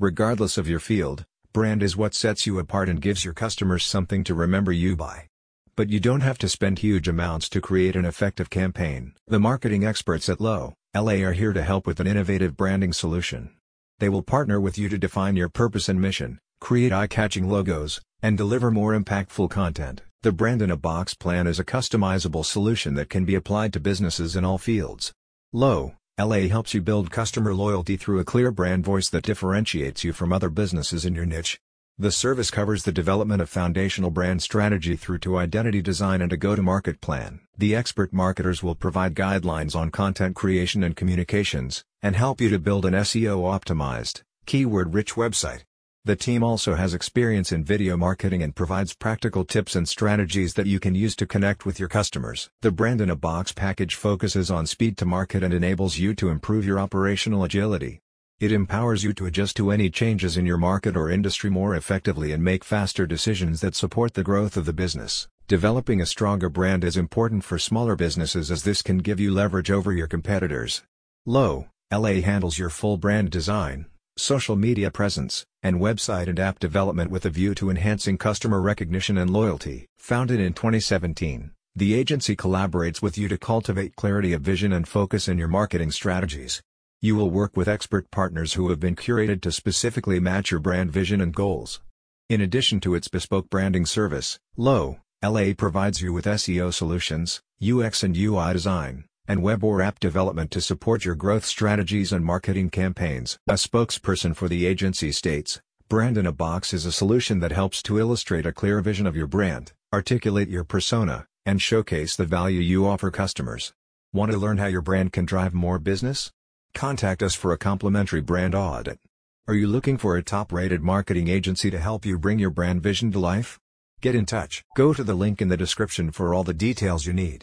Regardless of your field, brand is what sets you apart and gives your customers something to remember you by. But you don't have to spend huge amounts to create an effective campaign. The marketing experts at Low, LA are here to help with an innovative branding solution. They will partner with you to define your purpose and mission, create eye-catching logos, and deliver more impactful content. The Brand in a Box plan is a customizable solution that can be applied to businesses in all fields. Low, LA helps you build customer loyalty through a clear brand voice that differentiates you from other businesses in your niche. The service covers the development of foundational brand strategy through to identity design and a go-to-market plan. The expert marketers will provide guidelines on content creation and communications, and help you to build an SEO-optimized, keyword-rich website. The team also has experience in video marketing and provides practical tips and strategies that you can use to connect with your customers. The Brand in a Box package focuses on speed to market and enables you to improve your operational agility. It empowers you to adjust to any changes in your market or industry more effectively and make faster decisions that support the growth of the business. Developing a stronger brand is important for smaller businesses as this can give you leverage over your competitors. Low, LA handles your full brand design, social media presence, and website and app development with a view to enhancing customer recognition and loyalty. Founded in 2017, the agency collaborates with you to cultivate clarity of vision and focus in your marketing strategies. You will work with expert partners who have been curated to specifically match your brand vision and goals. In addition to its bespoke branding service, Low, LA provides you with SEO solutions, UX and UI design, and web or app development to support your growth strategies and marketing campaigns. A spokesperson for the agency states, Brand in a Box is a solution that helps to illustrate a clear vision of your brand, articulate your persona, and showcase the value you offer customers. Want to learn how your brand can drive more business? Contact us for a complimentary brand audit. Are you looking for a top-rated marketing agency to help you bring your brand vision to life? Get in touch. Go to the link in the description for all the details you need.